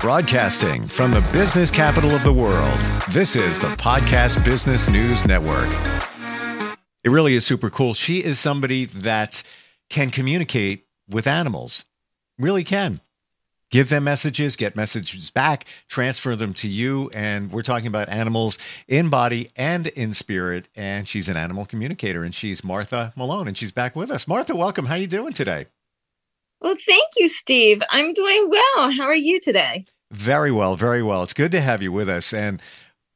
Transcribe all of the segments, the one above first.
Broadcasting from the business capital of the world, this is the Podcast Business News Network. It really is super cool. She is somebody that can communicate with animals, really can. Give them messages, get messages back, transfer them to you. And we're talking about animals in body and in spirit. And she's an animal communicator, and she's Martha Malone, and she's back with us. Martha, welcome. How are you doing today? Well, thank you, Steve. I'm doing well. How are you today? Very well, very well. It's good to have you with us. And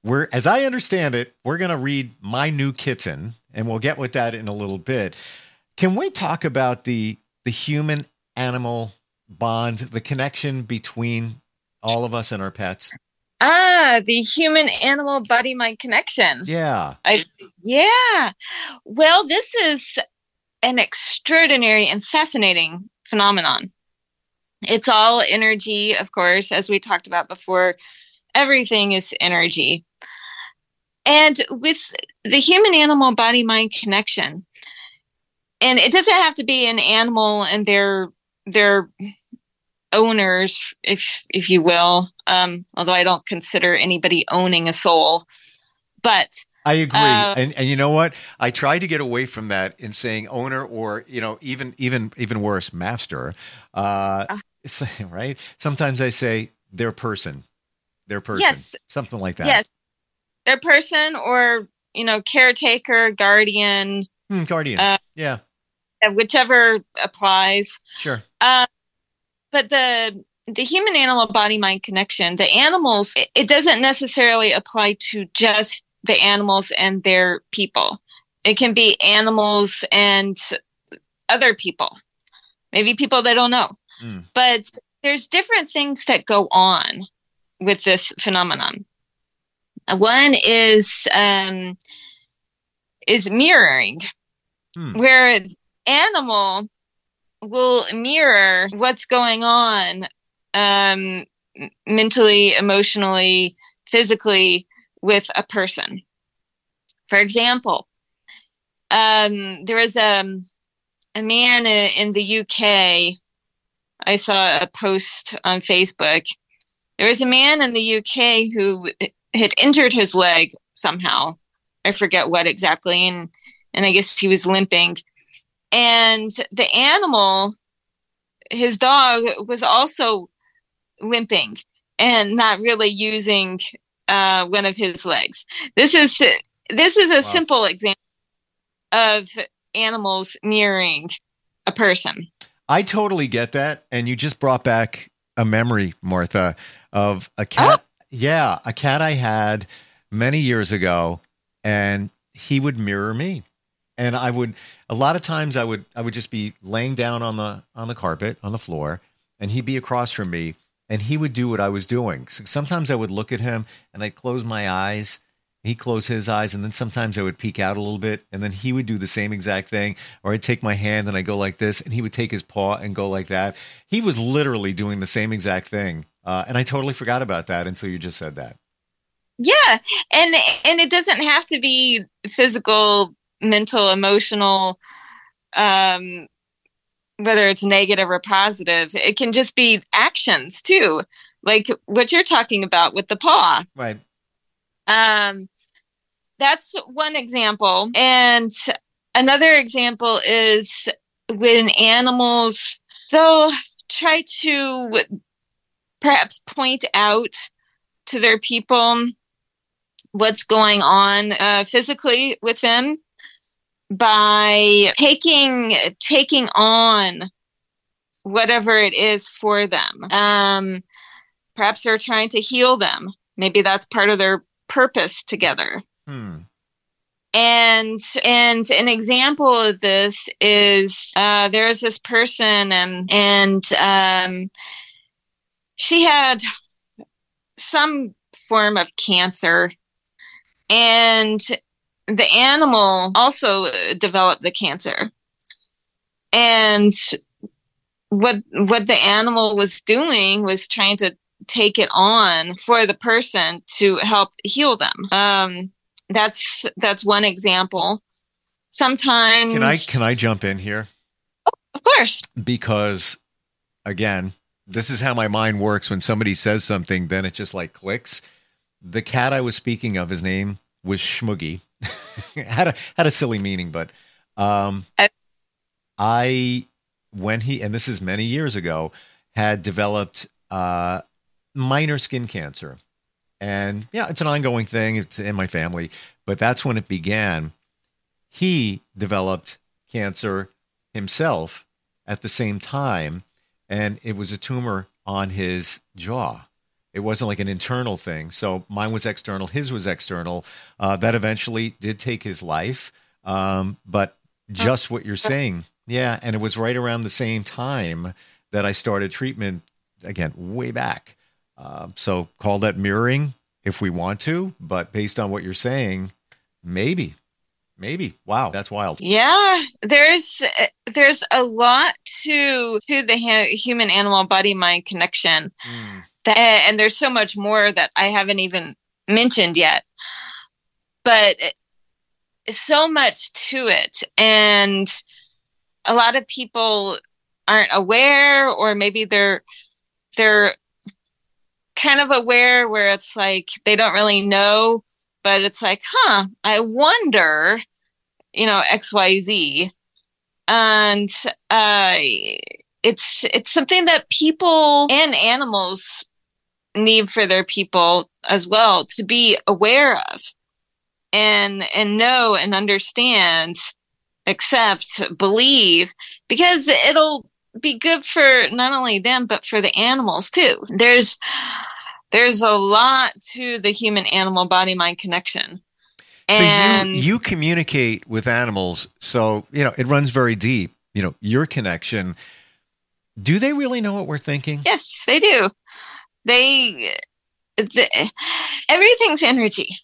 we're, as I understand it, we're going to read My New Kitten, and we'll get with that in a little bit. Can we talk about the the human animal bond, the connection between all of us and our pets? Ah, the human animal body mind connection. Yeah. I, yeah. Well, this is an extraordinary and fascinating phenomenon. It's all energy, of course, as we talked about before. Everything is energy. And with the human animal body mind connection, and it doesn't have to be an animal and their their owners, if if you will. Um, although I don't consider anybody owning a soul, but I agree. Uh, and and you know what? I try to get away from that in saying owner or, you know, even even even worse, master. Uh, uh right? Sometimes I say their person. Their person. Yes. Something like that. Yes. Their person or, you know, caretaker, guardian. Hmm, guardian. Uh, yeah. Whichever applies. Sure. Uh, but the the human animal body mind connection, the animals, it doesn't necessarily apply to just the animals and their people. It can be animals and other people, maybe people they don't know. Mm. But there's different things that go on with this phenomenon. One is um, is mirroring, mm. where animal will mirror what's going on um, mentally, emotionally, physically with a person. For example, um, there was a, um, a man in the UK. I saw a post on Facebook. There was a man in the UK who had injured his leg somehow. I forget what exactly, and and I guess he was limping. And the animal, his dog, was also limping and not really using uh, one of his legs. This is this is a wow. simple example of animals mirroring a person. I totally get that, and you just brought back a memory, Martha, of a cat. Oh. Yeah, a cat I had many years ago, and he would mirror me, and I would a lot of times I would I would just be laying down on the on the carpet on the floor, and he'd be across from me, and he would do what I was doing. So sometimes I would look at him and I'd close my eyes. He'd close his eyes, and then sometimes I would peek out a little bit, and then he would do the same exact thing. Or I'd take my hand and I go like this, and he would take his paw and go like that. He was literally doing the same exact thing, uh, and I totally forgot about that until you just said that. Yeah, and and it doesn't have to be physical, mental, emotional. Um, whether it's negative or positive. It can just be actions too, like what you're talking about with the paw. Right. Um, that's one example. And another example is when animals, they'll try to perhaps point out to their people what's going on uh, physically with them by taking taking on whatever it is for them. Um, perhaps they're trying to heal them. Maybe that's part of their purpose together. Hmm. And and an example of this is uh, there's this person and and um, she had some form of cancer and the animal also developed the cancer. And what what the animal was doing was trying to take it on for the person to help heal them. Um, that's that's one example. Sometimes Can I can I jump in here? Oh, of course. Because again, this is how my mind works. When somebody says something, then it just like clicks. The cat I was speaking of, his name was Schmoogie. had a had a silly meaning, but um, I when he and this is many years ago had developed uh, minor skin cancer, and yeah, it's an ongoing thing. It's in my family, but that's when it began. He developed cancer himself at the same time, and it was a tumor on his jaw. It wasn't like an internal thing. So mine was external, his was external. Uh, that eventually did take his life. Um, but just what you're saying, yeah. And it was right around the same time that I started treatment again, way back. Uh, so call that mirroring if we want to, but based on what you're saying, maybe maybe wow that's wild yeah there's there's a lot to to the human animal body mind connection mm. And there's so much more that i haven't even mentioned yet but so much to it and a lot of people aren't aware or maybe they're they're kind of aware where it's like they don't really know but it's like, huh, I wonder, you know, XYZ. And uh, it's it's something that people and animals need for their people as well to be aware of and and know and understand accept believe because it'll be good for not only them but for the animals too there's there's a lot to the human animal body mind connection. And so you, you communicate with animals, so you know it runs very deep. You know your connection. Do they really know what we're thinking? Yes, they do. They, the, everything's energy,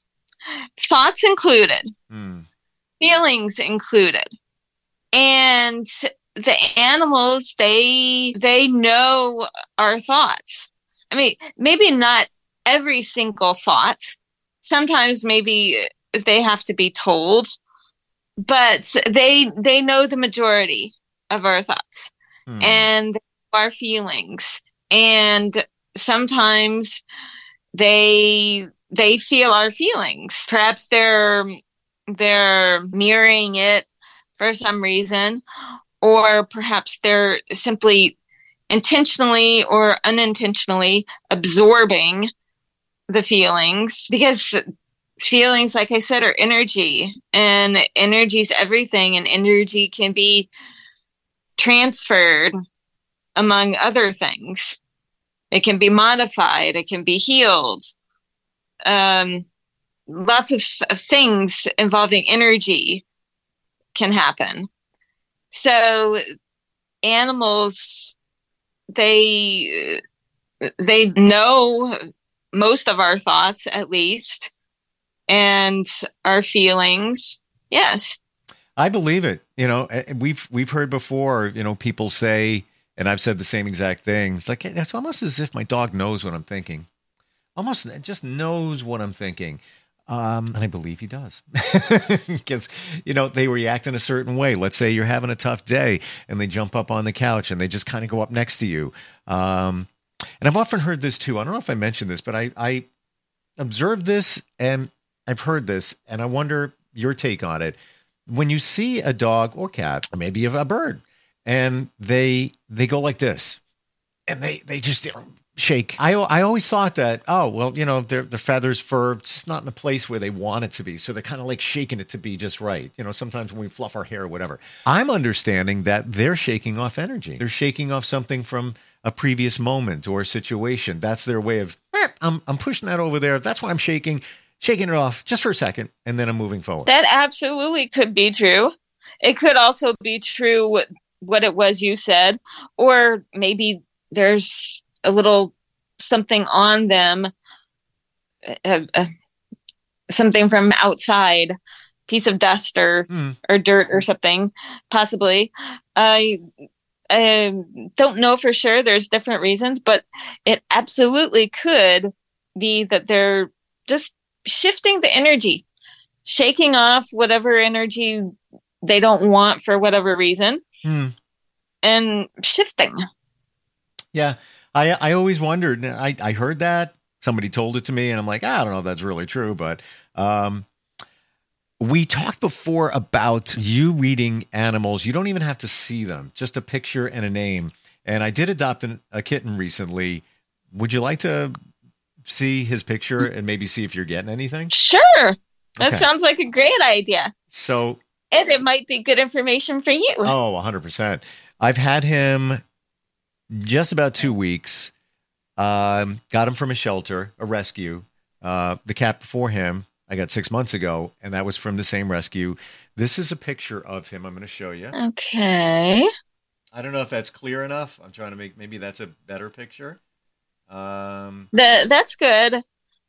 thoughts included, mm. feelings included, and the animals they they know our thoughts I mean, maybe not every single thought. Sometimes maybe they have to be told, but they they know the majority of our thoughts hmm. and our feelings. And sometimes they they feel our feelings. Perhaps they're they're mirroring it for some reason, or perhaps they're simply intentionally or unintentionally absorbing the feelings because feelings like i said are energy and energy is everything and energy can be transferred among other things it can be modified. It can be healed. Um, lots of, of things involving energy can happen. So animals they they know most of our thoughts at least and our feelings. Yes. I believe it. You know we've we've heard before you know people say and i've said the same exact thing it's like it's almost as if my dog knows what i'm thinking almost just knows what i'm thinking um, and I believe he does because, you know, they react in a certain way. Let's say you're having a tough day and they jump up on the couch and they just kind of go up next to you. Um, and I've often heard this too. I don't know if I mentioned this, but I, I observed this and I've heard this and I wonder your take on it. When you see a dog or cat, or maybe a bird, and they they go like this, and they they just shake. I I always thought that oh well you know their the feathers fur just not in the place where they want it to be, so they're kind of like shaking it to be just right. You know sometimes when we fluff our hair or whatever. I'm understanding that they're shaking off energy. They're shaking off something from a previous moment or situation. That's their way of eh, I'm I'm pushing that over there. That's why I'm shaking, shaking it off just for a second, and then I'm moving forward. That absolutely could be true. It could also be true what, it was you said, or maybe there's a little something on them, uh, uh, something from outside, piece of dust or mm. or dirt or something, possibly. I I don't know for sure. There's different reasons, but it absolutely could be that they're just shifting the energy, shaking off whatever energy they don't want for whatever reason, mm. and shifting. Yeah, I I always wondered. I I heard that somebody told it to me, and I'm like, ah, I don't know if that's really true, but um, we talked before about you reading animals. You don't even have to see them; just a picture and a name. And I did adopt an, a kitten recently. Would you like to see his picture and maybe see if you're getting anything? Sure. That Okay. sounds like a great idea. So And it might be good information for you. Oh, 100%. I've had him just about two weeks. Um, got him from a shelter, a rescue. Uh, the cat before him, I got six months ago, and that was from the same rescue. This is a picture of him. I'm going to show you. Okay. I don't know if that's clear enough. I'm trying to make maybe that's a better picture. Um, The, that's good.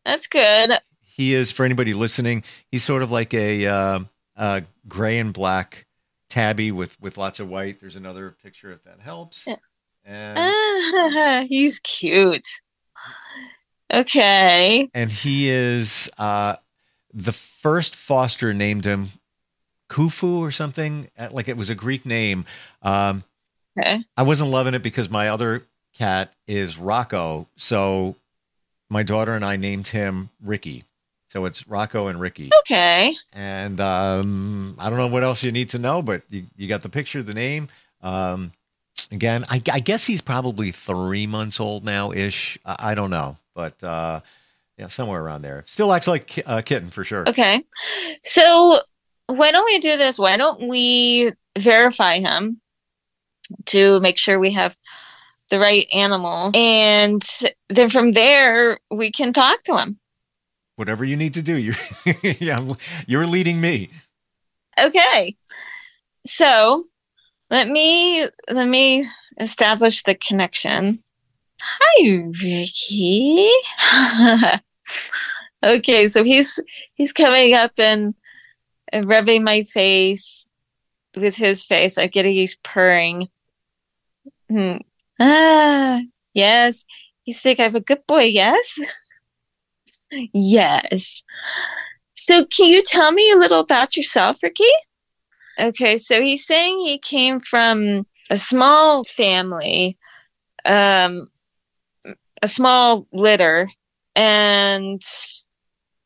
That's good. he is for anybody listening. He's sort of like a, uh, a gray and black tabby with with lots of white. There's another picture if that helps. And Ah, he's cute. Okay. and he is uh, the first foster named him Khufu or something uh, like it was a Greek name. Um, Okay. I wasn't loving it because my other cat is Rocco, so my daughter and I named him Ricky. So it's Rocco and Ricky. Okay. And um, I don't know what else you need to know, but you, you got the picture, the name. Um, again, I, I guess he's probably three months old now ish. I, I don't know, but uh, yeah, somewhere around there. Still acts like a kitten for sure. Okay. So why don't we do this? Why don't we verify him to make sure we have the right animal? And then from there, we can talk to him. Whatever you need to do, you're yeah, you're leading me. Okay. So let me let me establish the connection. Hi, Ricky. okay, so he's he's coming up and, and rubbing my face with his face. I get he's purring. Hmm. Ah, yes. He's sick. I'm a good boy, yes? Yes. So can you tell me a little about yourself, Ricky? Okay, so he's saying he came from a small family, um, a small litter, and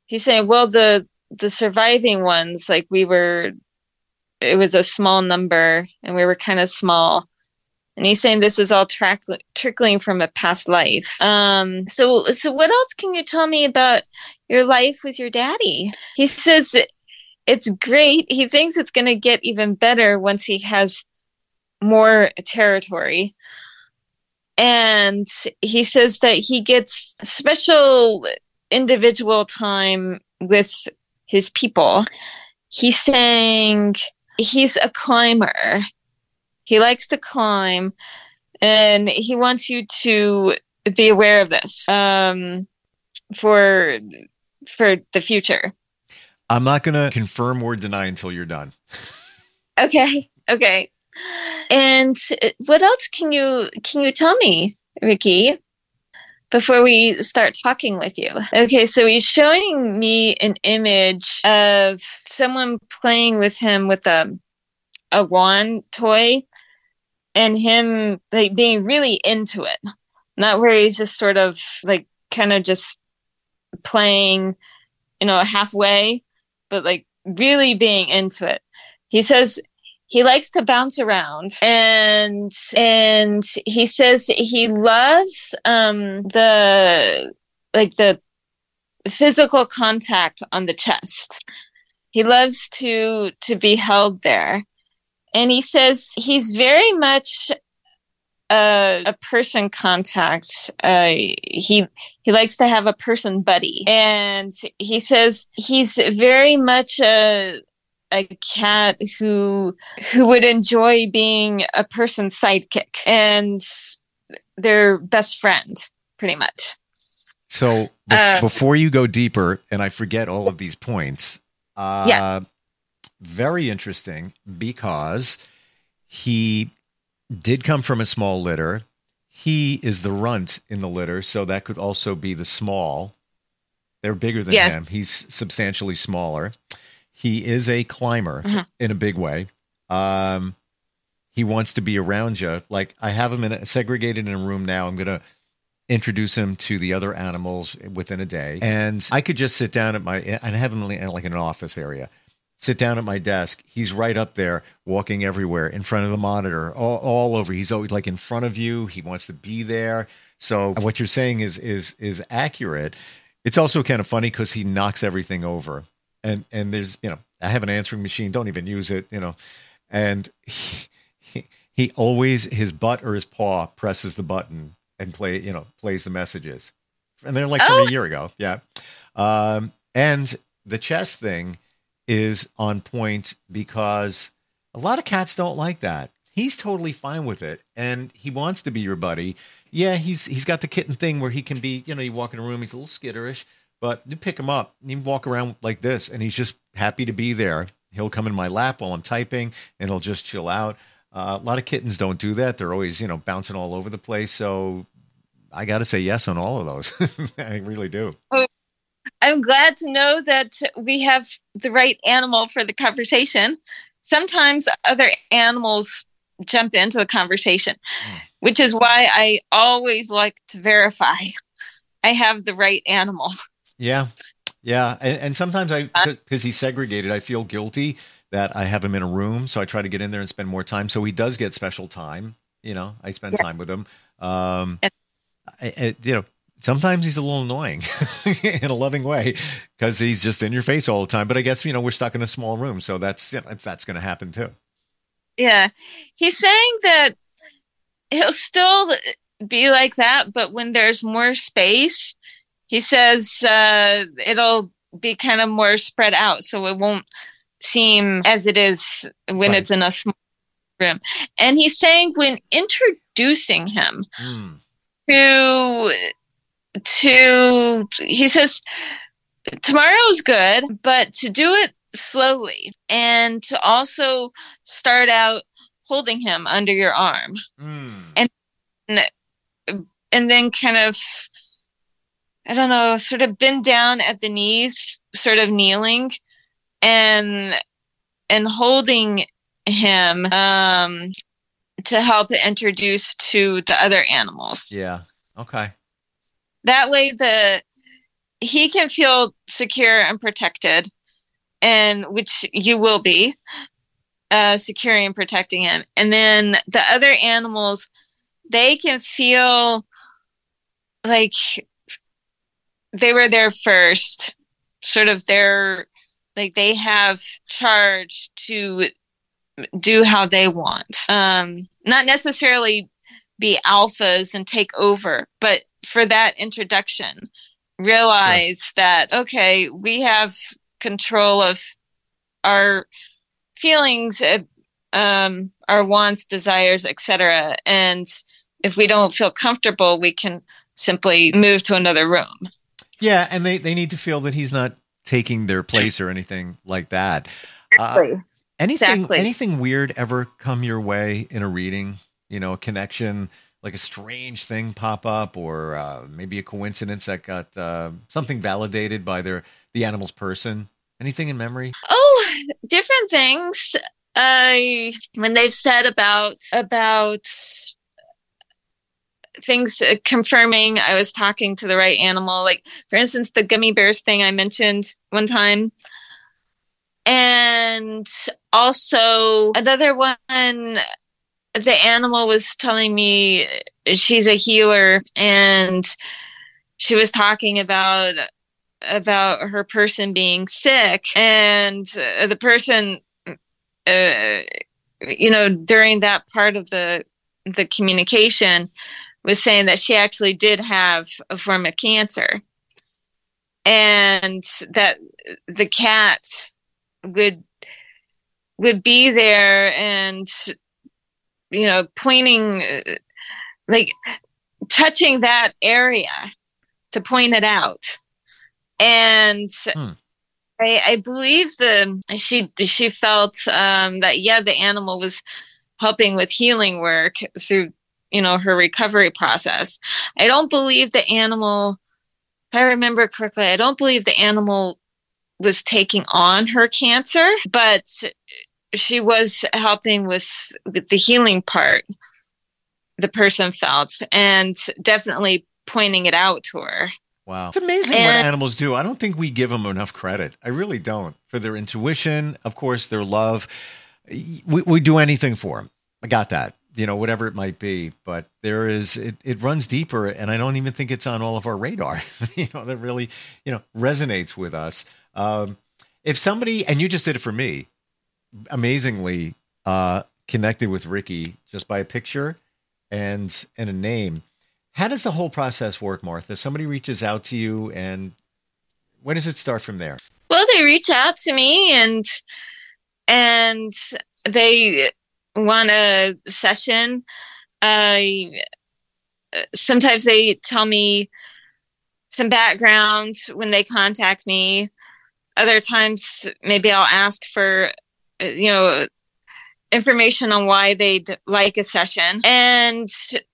he's saying, well, the the surviving ones, like we were, it was a small number, and we were kind of small. And he's saying this is all track- trickling from a past life. Um, so, so what else can you tell me about your life with your daddy? He says it's great. He thinks it's going to get even better once he has more territory. And he says that he gets special individual time with his people. He's saying he's a climber. He likes to climb and he wants you to be aware of this um, for for the future. I'm not going to confirm or deny until you're done. Okay. Okay. And what else can you can you tell me, Ricky, before we start talking with you? Okay, so he's showing me an image of someone playing with him with a a wand toy and him like being really into it. Not where he's just sort of like kind of just playing, you know, halfway, but like really being into it. He says he likes to bounce around and and he says he loves um the like the physical contact on the chest he loves to to be held there and he says he's very much a, a person contact. Uh he he likes to have a person buddy. And he says he's very much a a cat who who would enjoy being a person's sidekick. And their best friend pretty much. So be- Uh, before you go deeper, and I forget all of these points, uh, Yeah. Very interesting because he did come from a small litter. He is the runt in the litter, so that could also be the small. They're bigger than Yes. him. He's substantially smaller. He is a climber Mhm. in a big way. Um, he wants to be around you. Like I have him in a, segregated in a room now. I'm gonna introduce him to the other animals within a day. And I could just sit down at my, and have him like in an office area, sit down at my desk. He's right up there, walking everywhere in front of the monitor, all, all over. He's always like in front of you. He wants to be there. So what you're saying is is is accurate. It's also kind of funny because he knocks everything over, and and there's you know I have an answering machine. Don't even use it. You know, and he, he, he always his butt or his paw presses the button and play you know plays the messages, and they're like oh. from a year ago. Yeah, um, and the chess thing is on point because a lot of cats don't like that. He's totally fine with it, and he wants to be your buddy yeah, he's he's got the kitten thing where he can be, you know, you walk in a room, he's a little skitterish, but you pick him up, and you walk around like this, and he's just happy to be there. He'll come in my lap while I'm typing, and he'll just chill out. Uh, a lot of kittens don't do that; they're always, you know, bouncing all over the place. So I got to say yes on all of those. I really do. I'm glad to know that we have the right animal for the conversation. Sometimes other animals jump into the conversation, mm. which is why I always like to verify I have the right animal. Yeah. Yeah. And, and sometimes I, because he's segregated, I feel guilty that I have him in a room. So I try to get in there and spend more time. So he does get special time. You know, I spend yeah. time with him. Um, I, I, you know, sometimes he's a little annoying in a loving way because he's just in your face all the time. But I guess, you know, we're stuck in a small room. So that's, you know, that's, going to happen too. Yeah. He's saying that he'll still be like that, but when there's more space, he says uh, it'll be kind of more spread out. So it won't seem as it is when right. it's in a small room. And he's saying when introducing him mm. to, to, he says, tomorrow's good, but to do it slowly and to also start out holding him under your arm. Mm. and and then kind of i don't know sort of bend down at the knees sort of kneeling and and holding him um to help introduce to the other animals. Yeah. Okay that way the he can feel secure and protected and which you will be uh, securing and protecting him. And then the other animals, they can feel like they were there first, sort of their like they have charge to do how they want. Um, not necessarily be alphas and take over, but for that introduction, realize sure. that okay, we have control of our feelings, uh, um, our wants, desires, etc. And if we don't feel comfortable, we can simply move to another room. Yeah, and they, they need to feel that he's not taking their place or anything like that. Uh, exactly. Uh, anything exactly. anything weird ever come your way in a reading? You know, a connection, like a strange thing pop up, or uh, maybe a coincidence that got uh, something validated by their the animal's person. Anything in memory? Oh, different things. I when they've said about about things uh, confirming I was talking to the right animal. Like for instance, the gummy bears thing I mentioned one time. And also another one the animal was telling me she's a healer and she was talking about about her person being sick and the person uh, you know during that part of the the communication was saying that she actually did have a form of cancer. And that the cat would would be there and you know pointing like touching that area to point it out and hmm. I, I, believe the she she felt um, that yeah the animal was helping with healing work through you know her recovery process. I don't believe the animal. If I remember correctly, I don't believe the animal was taking on her cancer, but she was helping with, with the healing part the person felt and definitely pointing it out to her. Wow. It's amazing and, what animals do. I don't think we give them enough credit. I really don't. For their intuition, of course, their love. We, we do anything for them. I got that. You know, whatever it might be. But there is, it, it runs deeper. And I don't even think it's on all of our radar, you know, that really, you know, resonates with us. Um, if somebody, and you just did it for me, amazingly uh, connected with Ricky just by a picture and and a name how does the whole process work, Martha? Somebody reaches out to you, and when does it start from there? Well, they reach out to me, and and they want a session. Uh, sometimes they tell me some background when they contact me. Other times, maybe I'll ask for, Uh, you know, information on why they'd like a session. And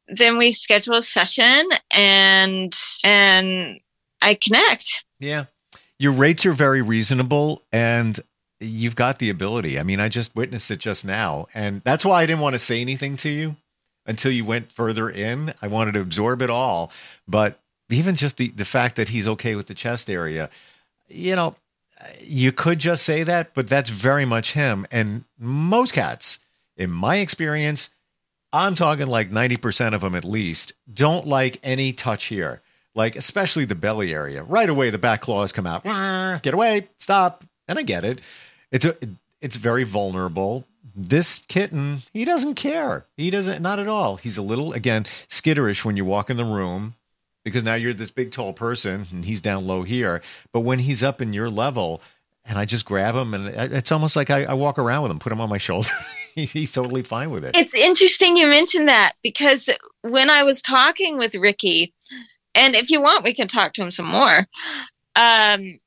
then we schedule a session and and I connect. Yeah. Your rates are very reasonable and you've got the ability. I mean, I just witnessed it just now. And that's why I didn't want to say anything to you until you went further in. I wanted to absorb it all. But even just the, the fact that he's okay with the chest area, you know, you could just say that, but that's very much him. And most cats, in my experience, I'm talking like 90% of them at least, don't like any touch here. Like, especially the belly area. Right away, the back claws come out. Get away, stop. And I get it. It's a, it's very vulnerable. This kitten, he doesn't care. He doesn't, not at all. He's a little, again, skitterish when you walk in the room because now you're this big, tall person and he's down low here. But when he's up in your level, and I just grab him, and it's almost like I, I walk around with him, put him on my shoulder. he's totally fine with it. It's interesting you mentioned that because when I was talking with Ricky, and if you want, we can talk to him some more. Um,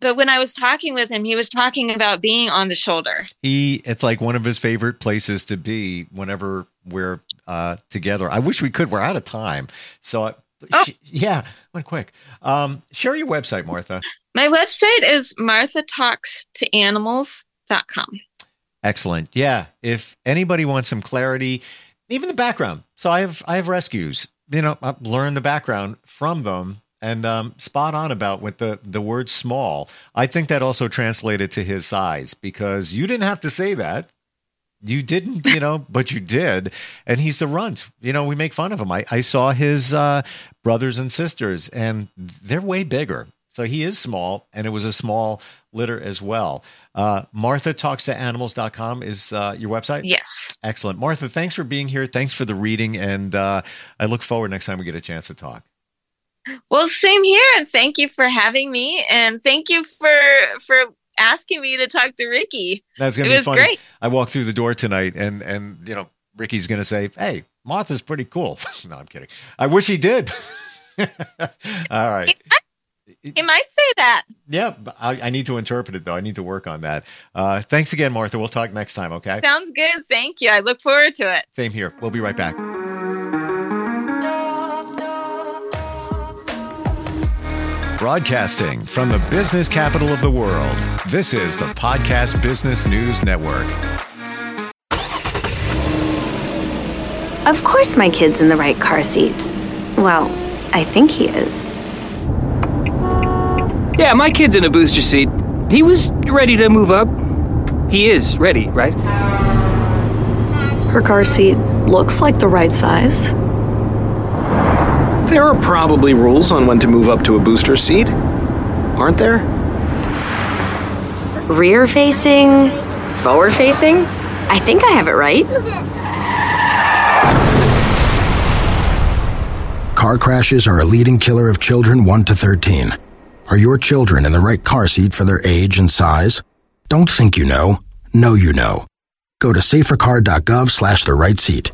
but when I was talking with him, he was talking about being on the shoulder. He, it's like one of his favorite places to be whenever we're uh, together. I wish we could. We're out of time, so oh. yeah, went quick. Um, share your website, Martha. My website is marthatalkstoanimals.com. Excellent. Yeah. If anybody wants some clarity, even the background. So I have I have rescues. You know, I've learned the background from them and um, spot on about with the the word small. I think that also translated to his size because you didn't have to say that. You didn't, you know, but you did. And he's the runt. You know, we make fun of him. I, I saw his uh, brothers and sisters, and they're way bigger. So he is small, and it was a small litter as well. Uh, Martha talks to animals.com is uh, your website? Yes. Excellent. Martha, thanks for being here. Thanks for the reading. And uh, I look forward next time we get a chance to talk. Well, same here. And thank you for having me. And thank you for, for asking me to talk to Ricky. That's going to be fun. great. I walked through the door tonight and, and, you know, Ricky's going to say, Hey, Martha's pretty cool. no, I'm kidding. I wish he did. All right. He might say that. Yeah, I, I, need to interpret it though. I need to work on that. Uh, thanks again, Martha. We'll talk next time. Okay. Sounds good. Thank you. I look forward to it. Same here. We'll be right back. Broadcasting from the business capital of the world. This is the Podcast Business News Network. Of course, my kid's in the right car seat. Well, I think he is. Yeah, my kid's in a booster seat. He was ready to move up. He is ready, right? Her car seat looks like the right size. There are probably rules on when to move up to a booster seat, aren't there? Rear facing, forward facing? I think I have it right. Car crashes are a leading killer of children 1 to 13. Are your children in the right car seat for their age and size? Don't think you know. Know you know. Go to safercar.gov slash the right seat.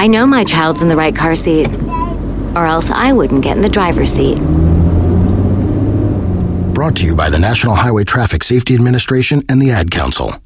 I know my child's in the right car seat, or else I wouldn't get in the driver's seat. Brought to you by the National Highway Traffic Safety Administration and the Ad Council.